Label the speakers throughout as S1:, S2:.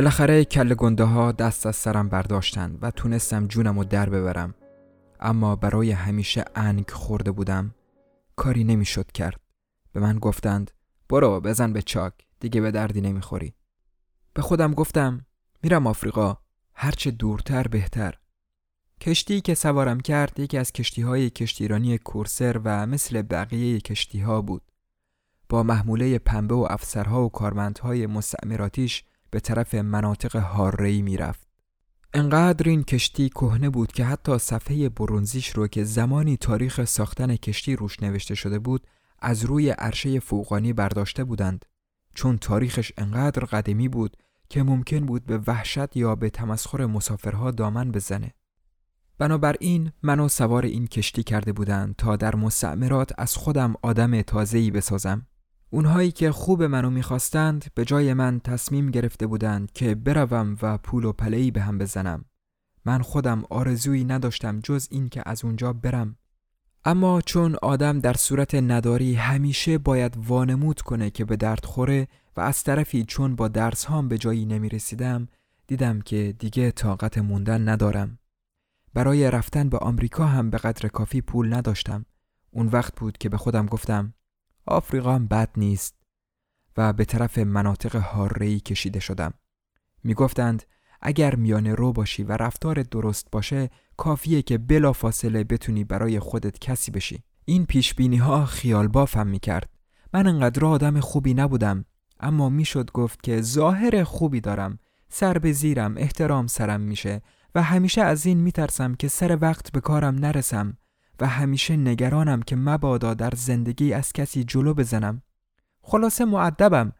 S1: بالاخره کل گنده ها دست از سرم برداشتند و تونستم جونم رو در ببرم. اما برای همیشه انگ خورده بودم کاری نمی‌شد کرد. به من گفتند برو بزن به چاک دیگه به دردی نمی‌خوری. به خودم گفتم میرم آفریقا هرچه دورتر بهتر. کشتی که سوارم کرد یکی از کشتی های کشتیرانی کورسر و مثل بقیه کشتی ها بود. با محموله پنبه و افسرها و کارمندهای مستعمراتیش به طرف مناطق هارهی می‌رفت. انقدر این کشتی کهنه بود که حتی صفحه برونزیش رو که زمانی تاریخ ساختن کشتی روش نوشته شده بود از روی عرشه فوقانی برداشته بودند. چون تاریخش انقدر قدیمی بود که ممکن بود به وحشت یا به تمسخر مسافرها دامن بزنه. بنابراین منو سوار این کشتی کرده بودند تا در مستعمرات از خودم آدم تازه‌ای بسازم. اونهایی که خوب منو می‌خواستند به جای من تصمیم گرفته بودند که بروم و پول و پلهی به هم بزنم. من خودم آرزویی نداشتم جز این که از اونجا برم. اما چون آدم در صورت نداری همیشه باید وانمود کنه که به درد خوره و از طرفی چون با درس هام به جایی نمی رسیدم دیدم که دیگه طاقت موندن ندارم. برای رفتن به آمریکا هم به قدر کافی پول نداشتم. اون وقت بود که به خودم گفتم آفریقا هم بد نیست و به طرف مناطق هارهی کشیده شدم. می‌گفتند اگر میانه رو باشی و رفتار درست باشه کافیه که بلا فاصله بتونی برای خودت کسی بشی. این پیش بینی ها خیال بافم می کرد من انقدر آدم خوبی نبودم اما می‌شد گفت که ظاهر خوبی دارم. سر به زیرم احترام سرم میشه و همیشه از این میترسم که سر وقت به کارم نرسم. و همیشه نگرانم که مبادا در زندگی از کسی جلو بزنم. خلاصه معدبم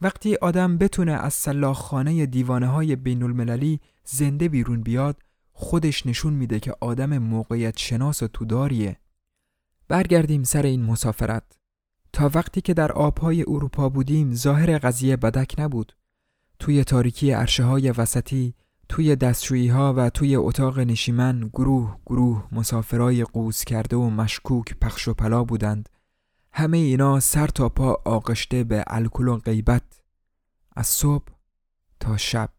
S1: وقتی آدم بتونه از سلاخخانه دیوانه های بین المللی زنده بیرون بیاد خودش نشون میده که آدم موقعیت شناس و توداریه. برگردیم سر این مسافرت. تا وقتی که در آبهای اروپا بودیم ظاهر قضیه بدک نبود. توی تاریکی عرشه های وسطی توی دستشویی ها و توی اتاق نشیمن گروه گروه مسافرای قوز کرده و مشکوک پخش و پلا بودند. همه اینا سر تا پا آغشته به الکل و غیبت. از صبح تا شب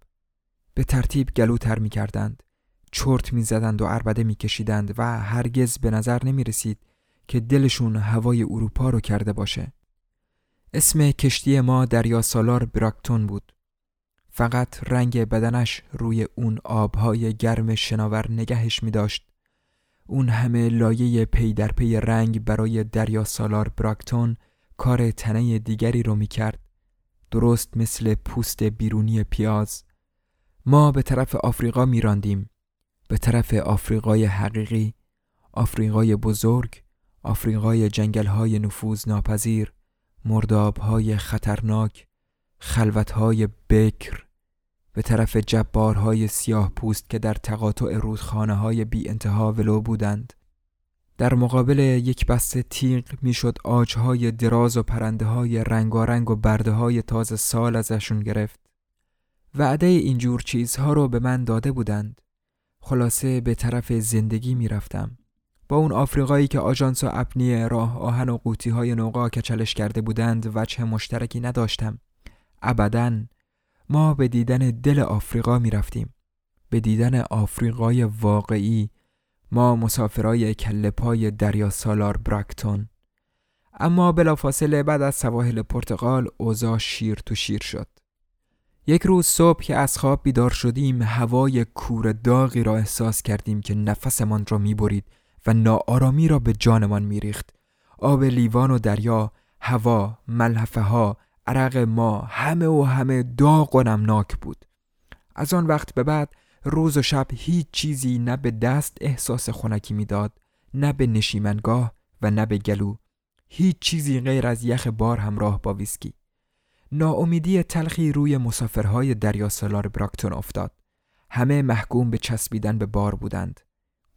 S1: به ترتیب گلوتر می کردند چرت می زدند و عربده می کشیدند و هرگز به نظر نمی رسید که دلشون هوای اروپا رو کرده باشه. اسم کشتی ما دریا سالار براکتون بود. فقط رنگ بدنش روی اون آبهای گرم شناور نگهش می داشت. اون همه لایه پی در پی رنگ برای دریا سالار براکتون کار تنه دیگری رو می کرد. درست مثل پوست بیرونی پیاز. ما به طرف آفریقا می راندیم. به طرف آفریقای حقیقی، آفریقای بزرگ، آفریقای جنگل های نفوذ ناپذیر، مرداب های خطرناک، خلوتهای بکر به طرف جبارهای سیاه پوست که در تقاطع رودخانه های بی انتها ولو بودند. در مقابل یک بسته تیغ می‌شد آجهای دراز و پرنده های رنگارنگ و برده های تازه سال ازشون گرفت. وعده اینجور چیزها رو به من داده بودند. خلاصه به طرف زندگی می‌رفتم. با اون آفریقایی که آژانس و اپنی راه آهن و قوطی های نوقا کچلش کرده بودند وجه مشترکی نداشتم. ابدا. ما به دیدن دل آفریقا می رفتیم. به دیدن آفریقای واقعی. ما مسافرای کله پای دریا سالار براکتون. اما بلافاصله بعد از سواحل پرتغال اوضاع شیر تو شیر شد. یک روز صبح که از خواب بیدار شدیم هوای کور داغی را احساس کردیم که نفسمان را می‌برید و ناآرامی را به جانمان میریخت آب لیوان و دریا هوا ملحفه ها عرق ما همه و همه داغ و نمناک بود. از آن وقت به بعد روز و شب هیچ چیزی نه به دست احساس خنکی می‌داد نه به نشیمنگاه و نه به گلو. هیچ چیزی غیر از یخ بار همراه با ویسکی. ناامیدی تلخی روی مسافرهای دریا سالار براکتون افتاد. همه محکوم به چسبیدن به بار بودند.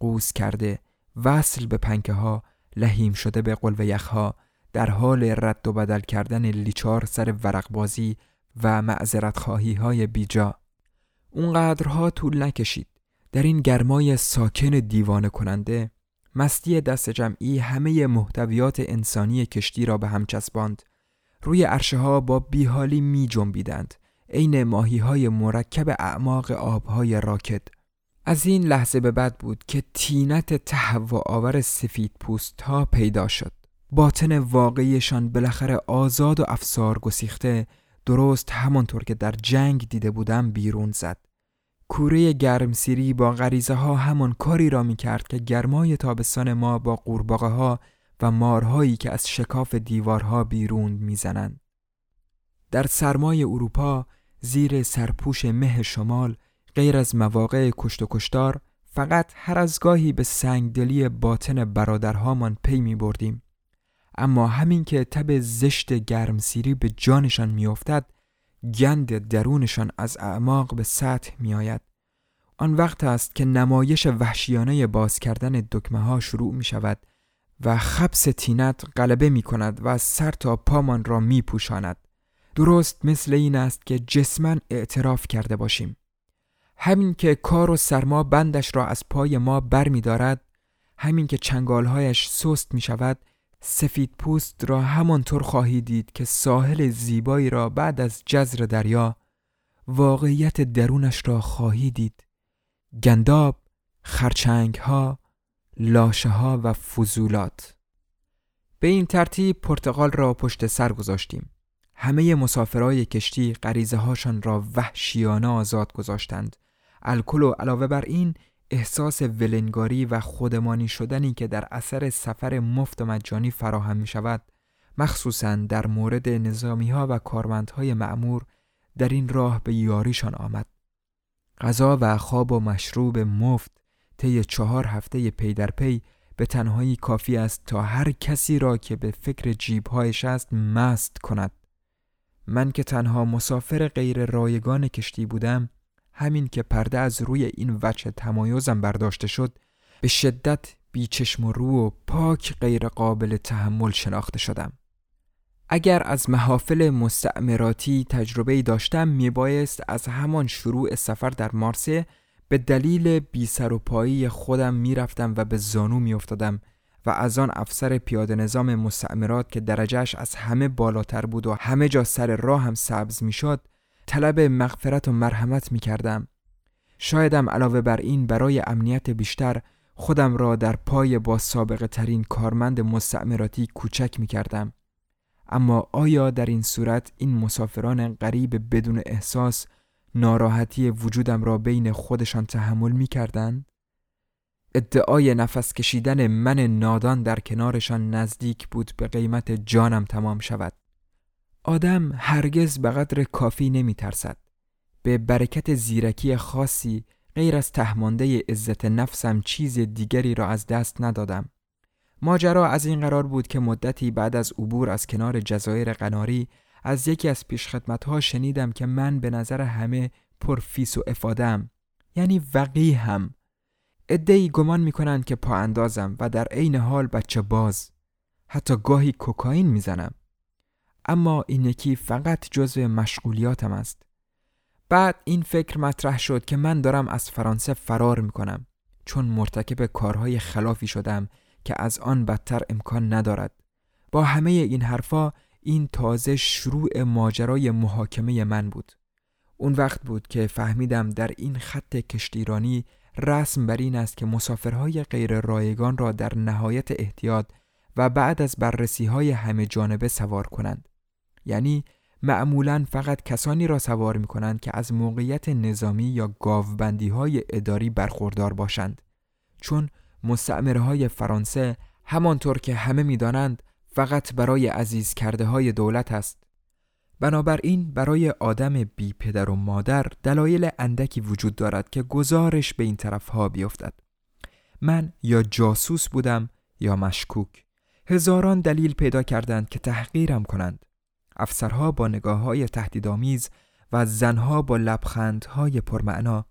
S1: قوس کرده وصل به پنکه ها لحیم شده به قلب یخها در حال رد و بدل کردن لیچار سر ورقبازی و معذرت خواهی های بیجا. اونقدرها طول نکشید. در این گرمای ساکن دیوانه کننده مستی دست جمعی همه محتویات انسانی کشتی را به هم چسباند. روی عرشه ها با بیحالی می جنبیدند. عین ماهی های مرکب اعماق آبهای راکد. از این لحظه به بعد بود که تینت تهوع آور سفید پوست ها پیدا شد. باطن واقعیشان بالاخره آزاد و افسار گسیخته درست همانطور که در جنگ دیده بودم بیرون زد کوره گرمسیری با غریزه ها همان کاری را می کرد که گرمای تابستان ما با قورباغه ها و مارهایی که از شکاف دیوارها بیرون می‌زنند. در سرمای اروپا زیر سرپوش مه شمال غیر از مواقع کشت و کشتار فقط هر از گاهی به سنگدلی باطن برادرهامان پی می بردیم. اما همین که تب زشت گرمسیری به جانشان میافتد گند درونشان از اعماق به سطح می آید. آن وقت است که نمایش وحشیانه باز کردن دکمه ها شروع می شود و خبس تینت غلبه می کند و سر تا پامان را می پوشاند. درست مثل این است که جسمن اعتراف کرده باشیم. همین که کار و سرما بندش را از پای ما بر می دارد، همین که چنگالهایش سست می شود، سفید پوست را همانطور خواهی دید که ساحل زیبایی را بعد از جزر دریا واقعیت درونش را خواهی دید. گنداب، خرچنگ ها، لاشه ها و فضولات. به این ترتیب پرتغال را پشت سر گذاشتیم. همه مسافرای کشتی غریزه هاشان را وحشیانه آزاد گذاشتند. الکل و علاوه بر این احساس ولنگاری و خودمانی شدنی که در اثر سفر مفت و مجانی فراهم می شود مخصوصا در مورد نظامی ها و کارمندهای معمور در این راه به یاریشان آمد. غذا و خواب و مشروب مفت طی چهار هفته پی در پی به تنهایی کافی است تا هر کسی را که به فکر جیبهایش است مست کند. من که تنها مسافر غیر رایگان کشتی بودم همین که پرده از روی این وجه تمایزم برداشته شد به شدت بیچشم و رو و پاک غیر قابل تحمل شناخته شدم. اگر از محافل مستعمراتی تجربه داشتم میبایست از همان شروع سفر در مارسه به دلیل بی سر و پایی خودم می‌رفتم و به زانو میافتادم و از آن افسر پیاده نظام مستعمرات که درجهش از همه بالاتر بود و همه جا سر راه هم سبز می‌شد طلب مغفرت و مرحمت می کردم. شایدم علاوه بر این برای امنیت بیشتر خودم را در پای با سابقه ترین کارمند مستعمراتی کوچک می کردم. اما آیا در این صورت این مسافران غریب بدون احساس ناراحتی وجودم را بین خودشان تحمل می کردن؟ ادعای نفس کشیدن من نادان در کنارشان نزدیک بود به قیمت جانم تمام شود. آدم هرگز به قدر کافی نمی ترسد. به برکت زیرکی خاصی غیر از تهمانده عزت نفسم چیز دیگری را از دست ندادم. ماجرا از این قرار بود که مدتی بعد از عبور از کنار جزایر قناری از یکی از پیشخدمتها شنیدم که من به نظر همه پرفیس و افادم یعنی وقی هم ادهی گمان می کنند که پا اندازم و در عین حال بچه باز حتی گاهی کوکائین می‌زنم اما این یکی فقط جزو مشغولیاتم است. بعد این فکر مطرح شد که من دارم از فرانسه فرار می‌کنم چون مرتکب کارهای خلافی شدم که از آن بدتر امکان ندارد. با همه این حرفا این تازه شروع ماجرای محاکمه من بود. اون وقت بود که فهمیدم در این خط کشتیرانی رسم بر این است که مسافرهای غیر رایگان را در نهایت احتیاط و بعد از بررسی های همه جانبه سوار کنند. یعنی معمولا فقط کسانی را سوار می کنند که از موقعیت نظامی یا گاوبندی های اداری برخوردار باشند. چون مستعمره های فرانسه همانطور که همه می‌دانند فقط برای عزیز کرده های دولت است. بنابراین برای آدم بی پدر و مادر دلایل اندکی وجود دارد که گزارش به این طرف ها بیفتد. من یا جاسوس بودم یا مشکوک. هزاران دلیل پیدا کردند که تحقیرم کنند. افسرها با نگاه های تهدیدآمیز و زنها با لبخندهای پرمعنا.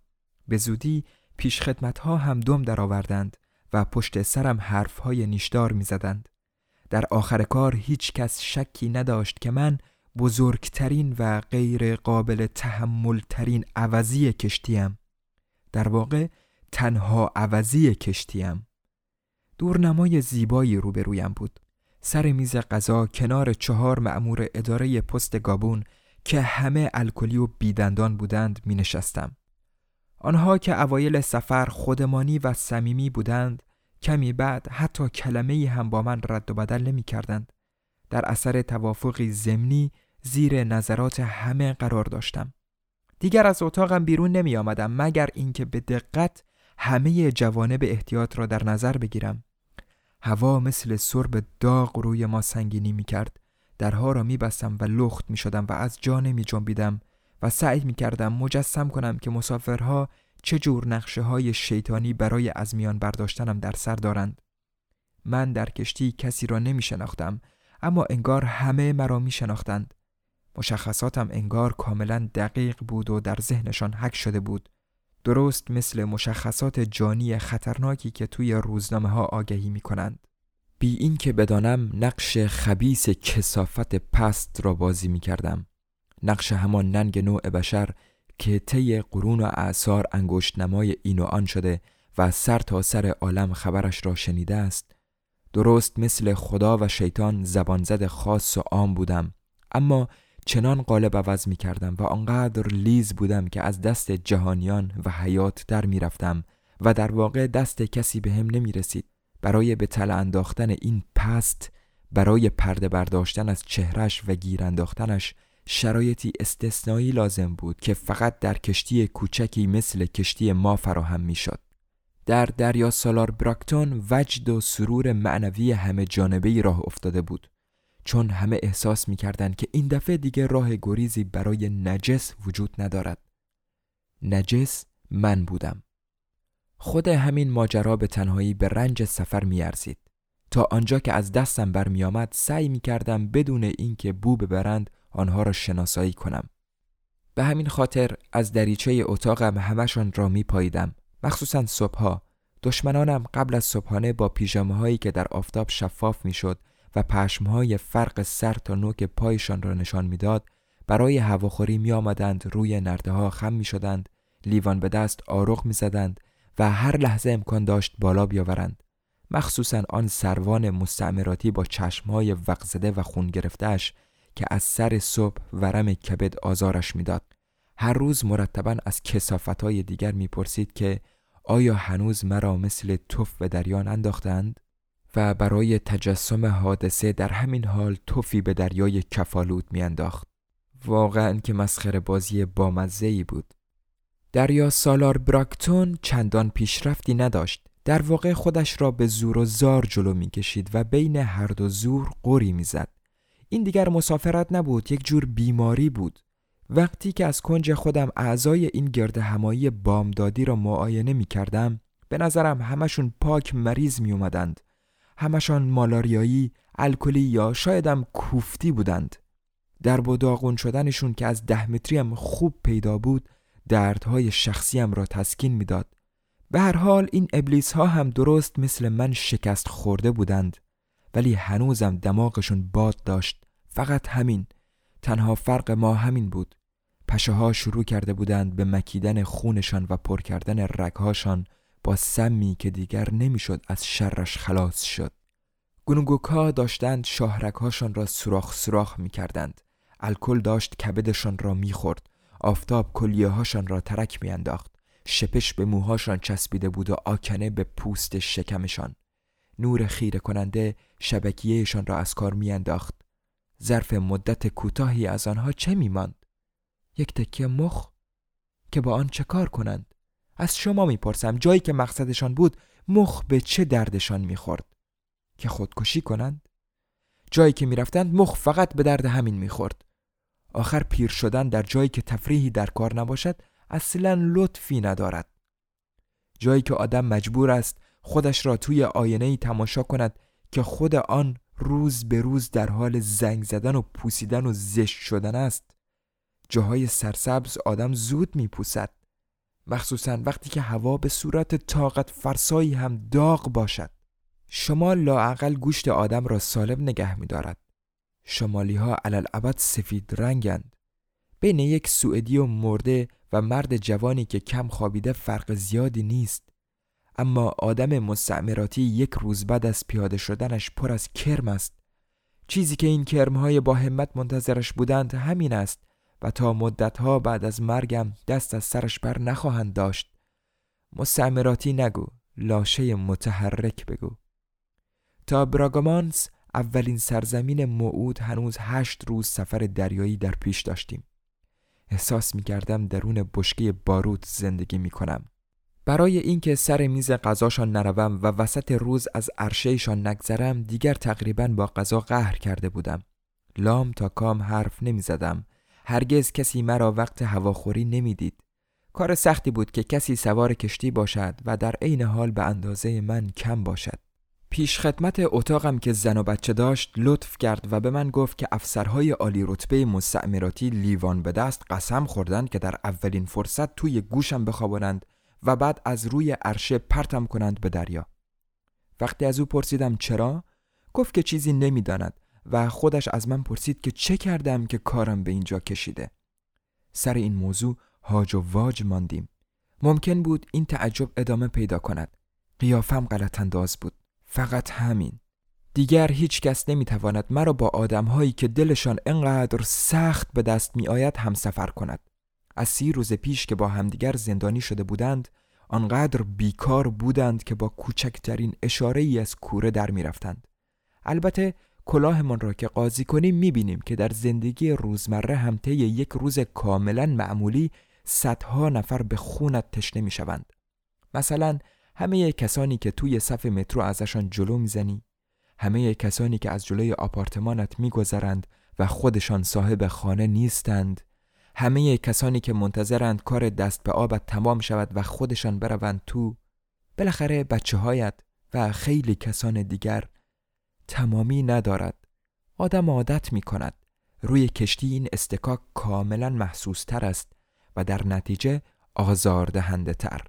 S1: به زودی پیشخدمتها هم دم درآوردند و پشت سرم حرفهای نیشدار می‌زدند. در آخر کار هیچ کس شکی نداشت که من بزرگترین و غیر قابل تحمل ترین عوضی کشتیم. در واقع تنها عوضی کشتیم. دورنمای زیبایی روبرویم بود. سر میز غذا کنار چهار مأمور اداره پست گابون که همه الکلی و بیدندان بودند می نشستم. آنها که اوایل سفر خودمانی و صمیمی بودند کمی بعد حتی کلمه هم با من رد و بدل نمی کردند. در اثر توافقی زمینی زیر نظرات همه قرار داشتم. دیگر از اتاقم بیرون نمی آمدم مگر اینکه به دقت همه جوانب احتیاط را در نظر بگیرم. هوا مثل سرب داغ روی ما سنگینی می کرد. درها را می بستم و لخت می شدم و از جا نمی جنبیدم و سعی می کردم مجسم کنم که مسافرها چه جور نقشه های شیطانی برای از میان برداشتنم در سر دارند. من در کشتی کسی را نمی شناختم اما انگار همه مرا می شناختند. مشخصاتم انگار کاملا دقیق بود و در ذهنشان حک شده بود درست مثل مشخصات جانی خطرناکی که توی روزنامه ها آگهی می کنند. بی این که بدانم نقش خبیس کسافت پست را بازی می کردم. نقش همان ننگ نوع بشر که طی قرون و اعثار انگشت نمای این و آن شده و سر تا سر عالم خبرش را شنیده است. درست مثل خدا و شیطان زبانزد خاص و عام بودم اما چنان قالب عوض می کردم و آنقدر لیز بودم که از دست جهانیان و حیات در می رفتم و در واقع دست کسی به هم نمی رسید. برای به تل انداختن این پست برای پرده برداشتن از چهرش و گیر انداختنش شرایطی استثنایی لازم بود که فقط در کشتی کوچکی مثل کشتی ما فراهم می شد. در دریا سالار براکتون وجد و سرور معنوی همه جانبه راه افتاده بود. چون همه احساس می‌کردند که این دفعه دیگه راه گریزی برای نجس وجود ندارد. نجس من بودم. خود همین ماجرا به تنهایی به رنج سفر میارزید. تا آنجا که از دستم برمیآمد سعی می‌کردم بدون اینکه بو ببرند آنها را شناسایی کنم. به همین خاطر از دریچه اتاقم همشان را میپاییدم مخصوصا صبحها دشمنانم قبل از صبحانه با پیژامه هایی که در آفتاب شفاف می‌شد و پشمهای فرق سر تا نوک پایشان را نشان می‌داد برای هواخوری می آمدند روی نرده ها خم می شدند لیوان به دست آرق می زدند و هر لحظه امکان داشت بالا بیاورند مخصوصا آن سروان مستعمراتی با چشمهای وقزده و خون گرفتهش که از سر صبح ورم کبد آزارش می‌داد. هر روز مرتبا از کسافتهای دیگر می‌پرسید که آیا هنوز مرا مثل توف به دریان انداختند؟ و برای تجسم حادثه در همین حال توفی به دریای کفالود میانداخت. واقعا که مسخره بازی بامزهی بود. دریا سالار براکتون چندان پیشرفتی نداشت. در واقع خودش را به زور و زار جلو کشید و بین هر دو زور قوری می‌زد. این دیگر مسافرت نبود، یک جور بیماری بود. وقتی که از کنج خودم اعضای این گرد همایی بامدادی را معاینه می کردم به نظرم همشون پاک مریض می اومدند. همشان مالاریایی، الکلی یا شایدم کوفتی بودند. در داغون شدنشون که از ده هم خوب پیدا بود دردهای شخصیم را تسکین می‌داد. به هر حال این ابلیس ها هم درست مثل من شکست خورده بودند. ولی هنوزم دماغشون باد داشت. فقط همین. تنها فرق ما همین بود. پشه ها شروع کرده بودند به مکیدن خونشان و پر کردن رگهاشان. با سمی که دیگر نمی‌شد از شرش خلاص شد. گونگوکا داشتند شاهرگهاشان را سوراخ سوراخ می کردند. الکل داشت کبدشان را می‌خورد. آفتاب کلیه هاشان را ترک میانداخت. شپش به موهاشان چسبیده بود و آکنه به پوست شکمشان. نور خیره کننده شبکیهشان را از کار میانداخت. ظرف مدت کوتاهی از آنها چه میماند؟ یک تکیه مخ که با آن چه کار کنند؟ از شما می‌پرسم جایی که مقصدشان بود مخ به چه دردشان می‌خورد؟ که خودکشی کنند؟ جایی که می‌رفتند مخ فقط به درد همین می‌خورد. آخر پیر شدن در جایی که تفریحی در کار نباشد اصلا لطفی ندارد. جایی که آدم مجبور است خودش را توی آینه تماشا کند که خود آن روز به روز در حال زنگ زدن و پوسیدن و زشت شدن است جاهای سرسبز آدم زود میپوسد مخصوصا وقتی که هوا به صورت طاقت فرسایی هم داغ باشد. شما لاعقل گوشت آدم را سالم نگه میدارد. شمالی ها علل سفید رنگند. بین یک سوئدی و مرده و مرد جوانی که کم خوابیده فرق زیادی نیست. اما آدم مستعمراتی یک روز بعد از پیاده شدنش پر از کرم است. چیزی که این کرمهای با همت منتظرش بودند همین است و تا مدتها بعد از مرگم دست از سرش بر نخواهند داشت. مستعمراتی نگو لاشه متحرک بگو. تا براگامانس اولین سرزمین موعود هنوز هشت روز سفر دریایی در پیش داشتیم. احساس می کردم درون بشکه باروت زندگی می کنم برای اینکه سر میز غذاشان نروم و وسط روز از عرشهشان نگذرم دیگر تقریبا با غذا قهر کرده بودم. لام تا کام حرف نمی زدم هرگز کسی مرا وقت هواخوری نمی‌دید. کار سختی بود که کسی سوار کشتی باشد و در عین حال به اندازه من کم باشد. پیش خدمت اتاقم که زن و بچه داشت لطف کرد و به من گفت که افسرهای عالی رتبه مستعمراتی لیوان به دست قسم خوردند که در اولین فرصت توی گوشم بخوابانند و بعد از روی عرشه پرتم کنند به دریا. وقتی از او پرسیدم چرا؟ گفت که چیزی نمی‌داند و خودش از من پرسید که چه کردم که کارم به اینجا کشیده. سر این موضوع هاج و واج ماندیم. ممکن بود این تعجب ادامه پیدا کند. قیافم غلط انداز بود. فقط همین. دیگر هیچ کس نمی‌تواند مرا با آدمهایی که دلشان انقدر سخت به دست می آید هم سفر کند. از سی روز پیش که با همدیگر زندانی شده بودند آنقدر بیکار بودند که با کوچکترین اشاره ای از کوره در می رفتند. البته کلاهمان را که قاضی کنیم می‌بینیم که در زندگی روزمره هم طی یک روز کاملا معمولی صدها نفر به خونت تشنه می‌شوند. مثلا همه کسانی که توی صف مترو ازشان جلو می‌زنی همه کسانی که از جلوی آپارتمانت میگذرند و خودشان صاحب خانه نیستند همه کسانی که منتظرند کار دست به آبت تمام شود و خودشان بروند تو بالاخره بچه هایت و خیلی کسان دیگر تمامی ندارد. آدم عادت می کند روی کشتی این استکاک کاملا محسوس تر است و در نتیجه آزاردهنده تر.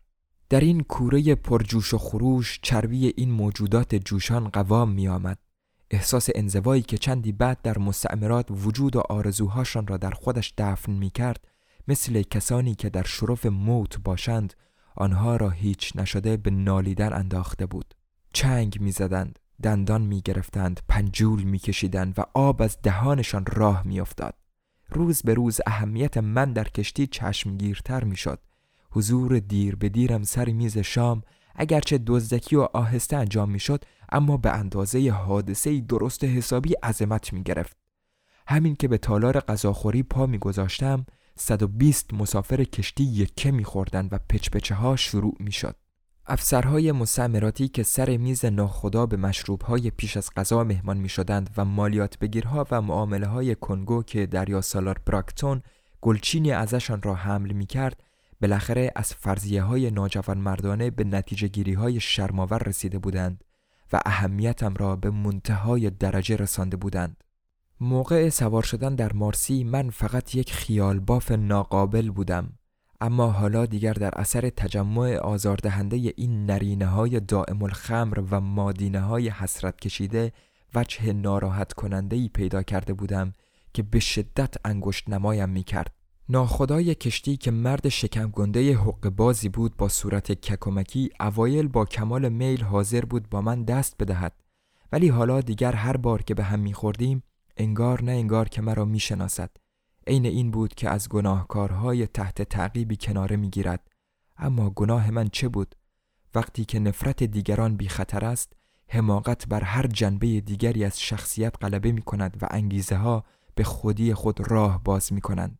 S1: در این کوره پرجوش و خروش چربی این موجودات جوشان قوام می آمد. احساس انزوایی که چندی بعد در مستعمرات وجود و آرزوهاشان را در خودش دفن می کرد مثل کسانی که در شرف موت باشند آنها را هیچ نشده به نالیدن انداخته بود. چنگ می زدند دندان می گرفتند پنجول می کشیدند و آب از دهانشان راه می افتاد. روز به روز اهمیت من در کشتی چشمگیرتر می شد. حضور دیر به دیرم سر میز شام اگرچه دزدکی و آهسته انجام می شد اما به اندازه حادثه درست حسابی عظمت می گرفت. همین که به تالار غذاخوری پا می گذاشتم 120 مسافر کشتی یکه می خوردن و پچپچه ها شروع می شد. افسرهای مستعمراتی که سر میز ناخدا به مشروبهای پیش از غذا مهمان می شدند و مالیات بگیرها و معامله های کنگو که دریا سالار براکتون گلچینی ازشان را حمل می کرد بالاخره از فرضیه های ناجوان مردانه به نتیجه گیری های شرماور رسیده بودند و اهمیتم را به منتهای درجه رسانده بودند. موقع سوار شدن در مارسی من فقط یک خیال باف ناقابل بودم اما حالا دیگر در اثر تجمع آزاردهنده این نرینه های دائم الخمر و مادینه های حسرت کشیده وجه ناراحت کننده ای پیدا کرده بودم که به شدت انگشت نمایم می کرد. ناخدای کشتی که مرد شکمگنده حق بازی بود با صورت ککمکی اوایل با کمال میل حاضر بود با من دست بدهد ولی حالا دیگر هر بار که به هم میخوردیم انگار نه انگار که مرا می‌شناسد عین این بود که از گناهکارهای تحت تعقیبی کناره می‌گیرد اما گناه من چه بود وقتی که نفرت دیگران بی خطر است حماقت بر هر جنبه دیگری از شخصیت غلبه می کند و انگیزه ها به خودی خود راه باز می کنند.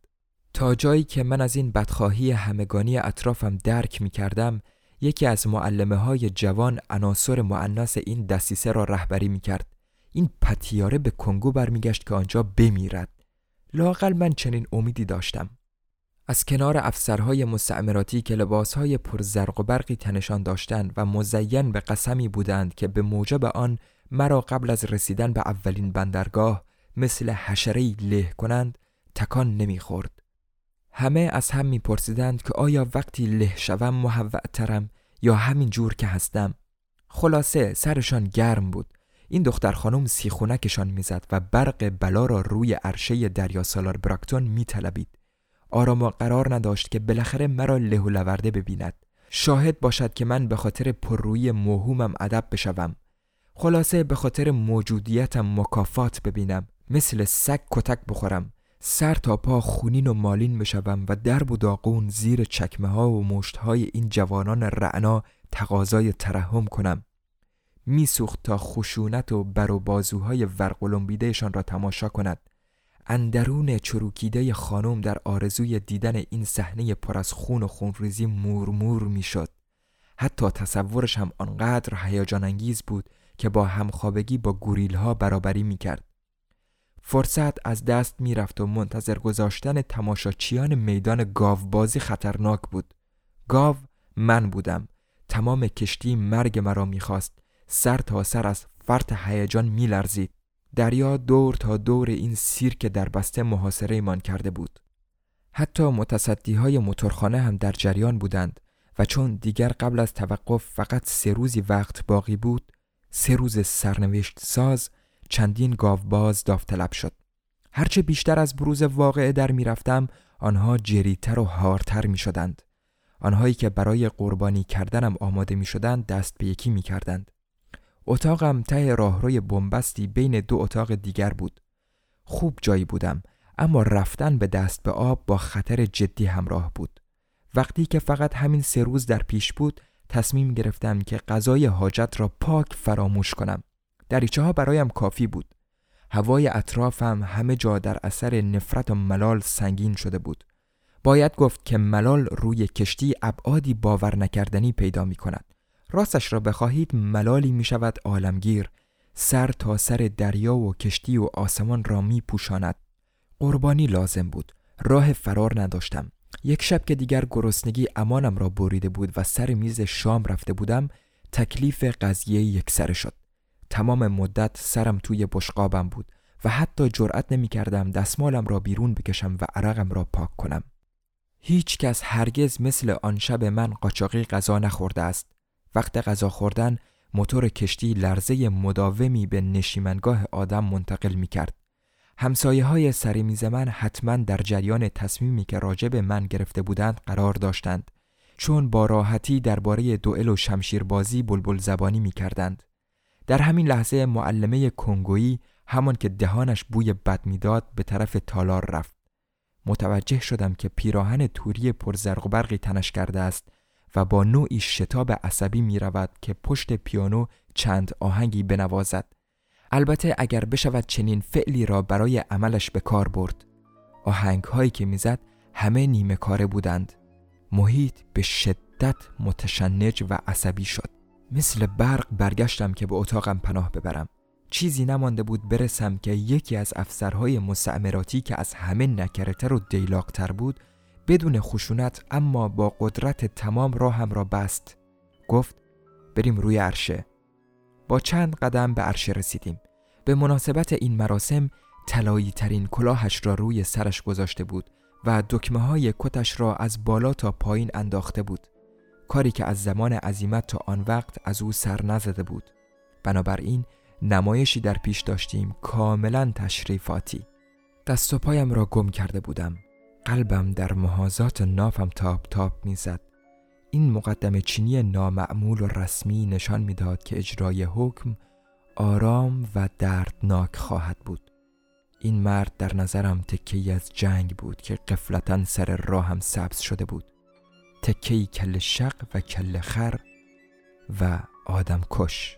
S1: تا جایی که من از این بدخواهی همگانی اطرافم درک می کردم یکی از معلمه های جوان عناصر معنس این دستیسه را رهبری می کرد. این پتیاره به کنگو برمیگشت که آنجا بمیرد. لاقل من چنین امیدی داشتم. از کنار افسرهای مستعمراتی که لباسهای زرق و برقی تنشان داشتند و مزین به قسمی بودند که به موجب آن مرا قبل از رسیدن به اولین بندرگاه مثل حشرهی له کنند تکان نمی‌خورد. همه از هم میپرسیدند که آیا وقتی له شوم محوعترم یا همین جور که هستم خلاصه سرشان گرم بود این دختر خانم سیخونکشان می‌زد و برق بلا را روی عرشه دریا سالار براکتون میطلبید. آرام و قرار نداشت که بالاخره مرا له و لورده ببیند. شاهد باشد که من به خاطر پررویی موهومم ادب بشوم. خلاصه به خاطر موجودیتم مکافات ببینم. مثل سگ کتک بخورم. سر تا پا خونین و مالین بشوم و درب و داغون زیر چکمه ها و مشت های این جوانان رعنا تقاضای ترحم کنم. میسوخت تا خشونت و بر و بازوهای ورقلمبیدهشان را تماشا کند. اندرون چروکیده خانم در آرزوی دیدن این صحنه پر از خون و خونریزی مورمور می‌شد. حتی تصورش هم آنقدر هیجان انگیز بود که با همخوابگی با گوریل ها برابری می‌کرد. فرصت از دست می‌رفت و منتظر گذاشتن تماشاچیان میدان گاوبازی خطرناک بود. گاو من بودم. تمام کشتی مرگ مرا می‌خواست. سر تا سر از فرط هیجان میلرزید. دریا دور تا دور این سیرک در بسته محاصره ایمان کرده بود. حتی متصدی های موتورخانه هم در جریان بودند و چون دیگر قبل از توقف فقط سه روزی وقت باقی بود سه روز سرنوشت ساز چندین گاوباز داوطلب شد. هرچه بیشتر از بروز واقعه در می‌رفتم آنها جریتر و هارتر می شدند آنهایی که برای قربانی کردنم آماده می شدند دست به یکی می کردند اتاقم ته راهروی بنبستی بین دو اتاق دیگر بود. خوب جایی بودم اما رفتن به دست به آب با خطر جدی همراه بود. وقتی که فقط همین سه روز در پیش بود تصمیم گرفتم که غذای حاجت را پاک فراموش کنم. دریچه ها برایم کافی بود. هوای اطرافم همه جا در اثر نفرت و ملال سنگین شده بود. باید گفت که ملال روی کشتی ابعادی باور نکردنی پیدا می کند راستش را بخواهید ملالی می شود عالمگیر. سر تا سر دریا و کشتی و آسمان را می پوشاند قربانی لازم بود. راه فرار نداشتم. یک شب که دیگر گرسنگی امانم را بریده بود و سر میز شام رفته بودم تکلیف قضیه یک سر شد. تمام مدت سرم توی بشقابم بود و حتی جرأت نمی کردم دستمالم را بیرون بکشم و عرقم را پاک کنم. هیچ کس هرگز مثل آن شب من قاچاقی غذا نخورده است. وقت غذا خوردن موتور کشتی لرزه مداومی به نشیمنگاه آدم منتقل می کرد. همسایه های سری من حتما در جریان تصمیمی که راجب من گرفته بودند قرار داشتند چون با راحتی درباره دوئل و شمشیربازی بلبل زبانی می کردند. در همین لحظه معلمه کنگویی همان که دهانش بوی بد می‌داد به طرف تالار رفت. متوجه شدم که پیراهن توری پرزرق و برقی تنش کرده است و با نوعی شتاب عصبی می رود که پشت پیانو چند آهنگی بنوازد. البته اگر بشود چنین فعلی را برای عملش به کار برد. آهنگ هایی که می‌زد همه نیمه کاره بودند. محیط به شدت متشنج و عصبی شد. مثل برق برگشتم که به اتاقم پناه ببرم. چیزی نمانده بود برسم که یکی از افسرهای مستعمراتی که از همه نکرتر و دیلاقتر بود بدون خشونت اما با قدرت تمام راهم را بست. گفت بریم روی عرشه. با چند قدم به عرشه رسیدیم. به مناسبت این مراسم طلایی ترین کلاهش را روی سرش گذاشته بود و دکمه های کتش را از بالا تا پایین انداخته بود. کاری که از زمان عزیمت تا آن وقت از او سر نزده بود. بنابراین نمایشی در پیش داشتیم کاملا تشریفاتی. دست و پایم را گم کرده بودم. قلبم در محازات نافم تاب تاب می‌زد. این مقدم چینی نامعمول و رسمی نشان می‌داد که اجرای حکم آرام و دردناک خواهد بود. این مرد در نظرم تکی از جنگ بود که قفلتا سر راهم سبز شده بود. تکی کل شق و کل خر و آدم کش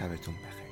S2: شبتون بخیر.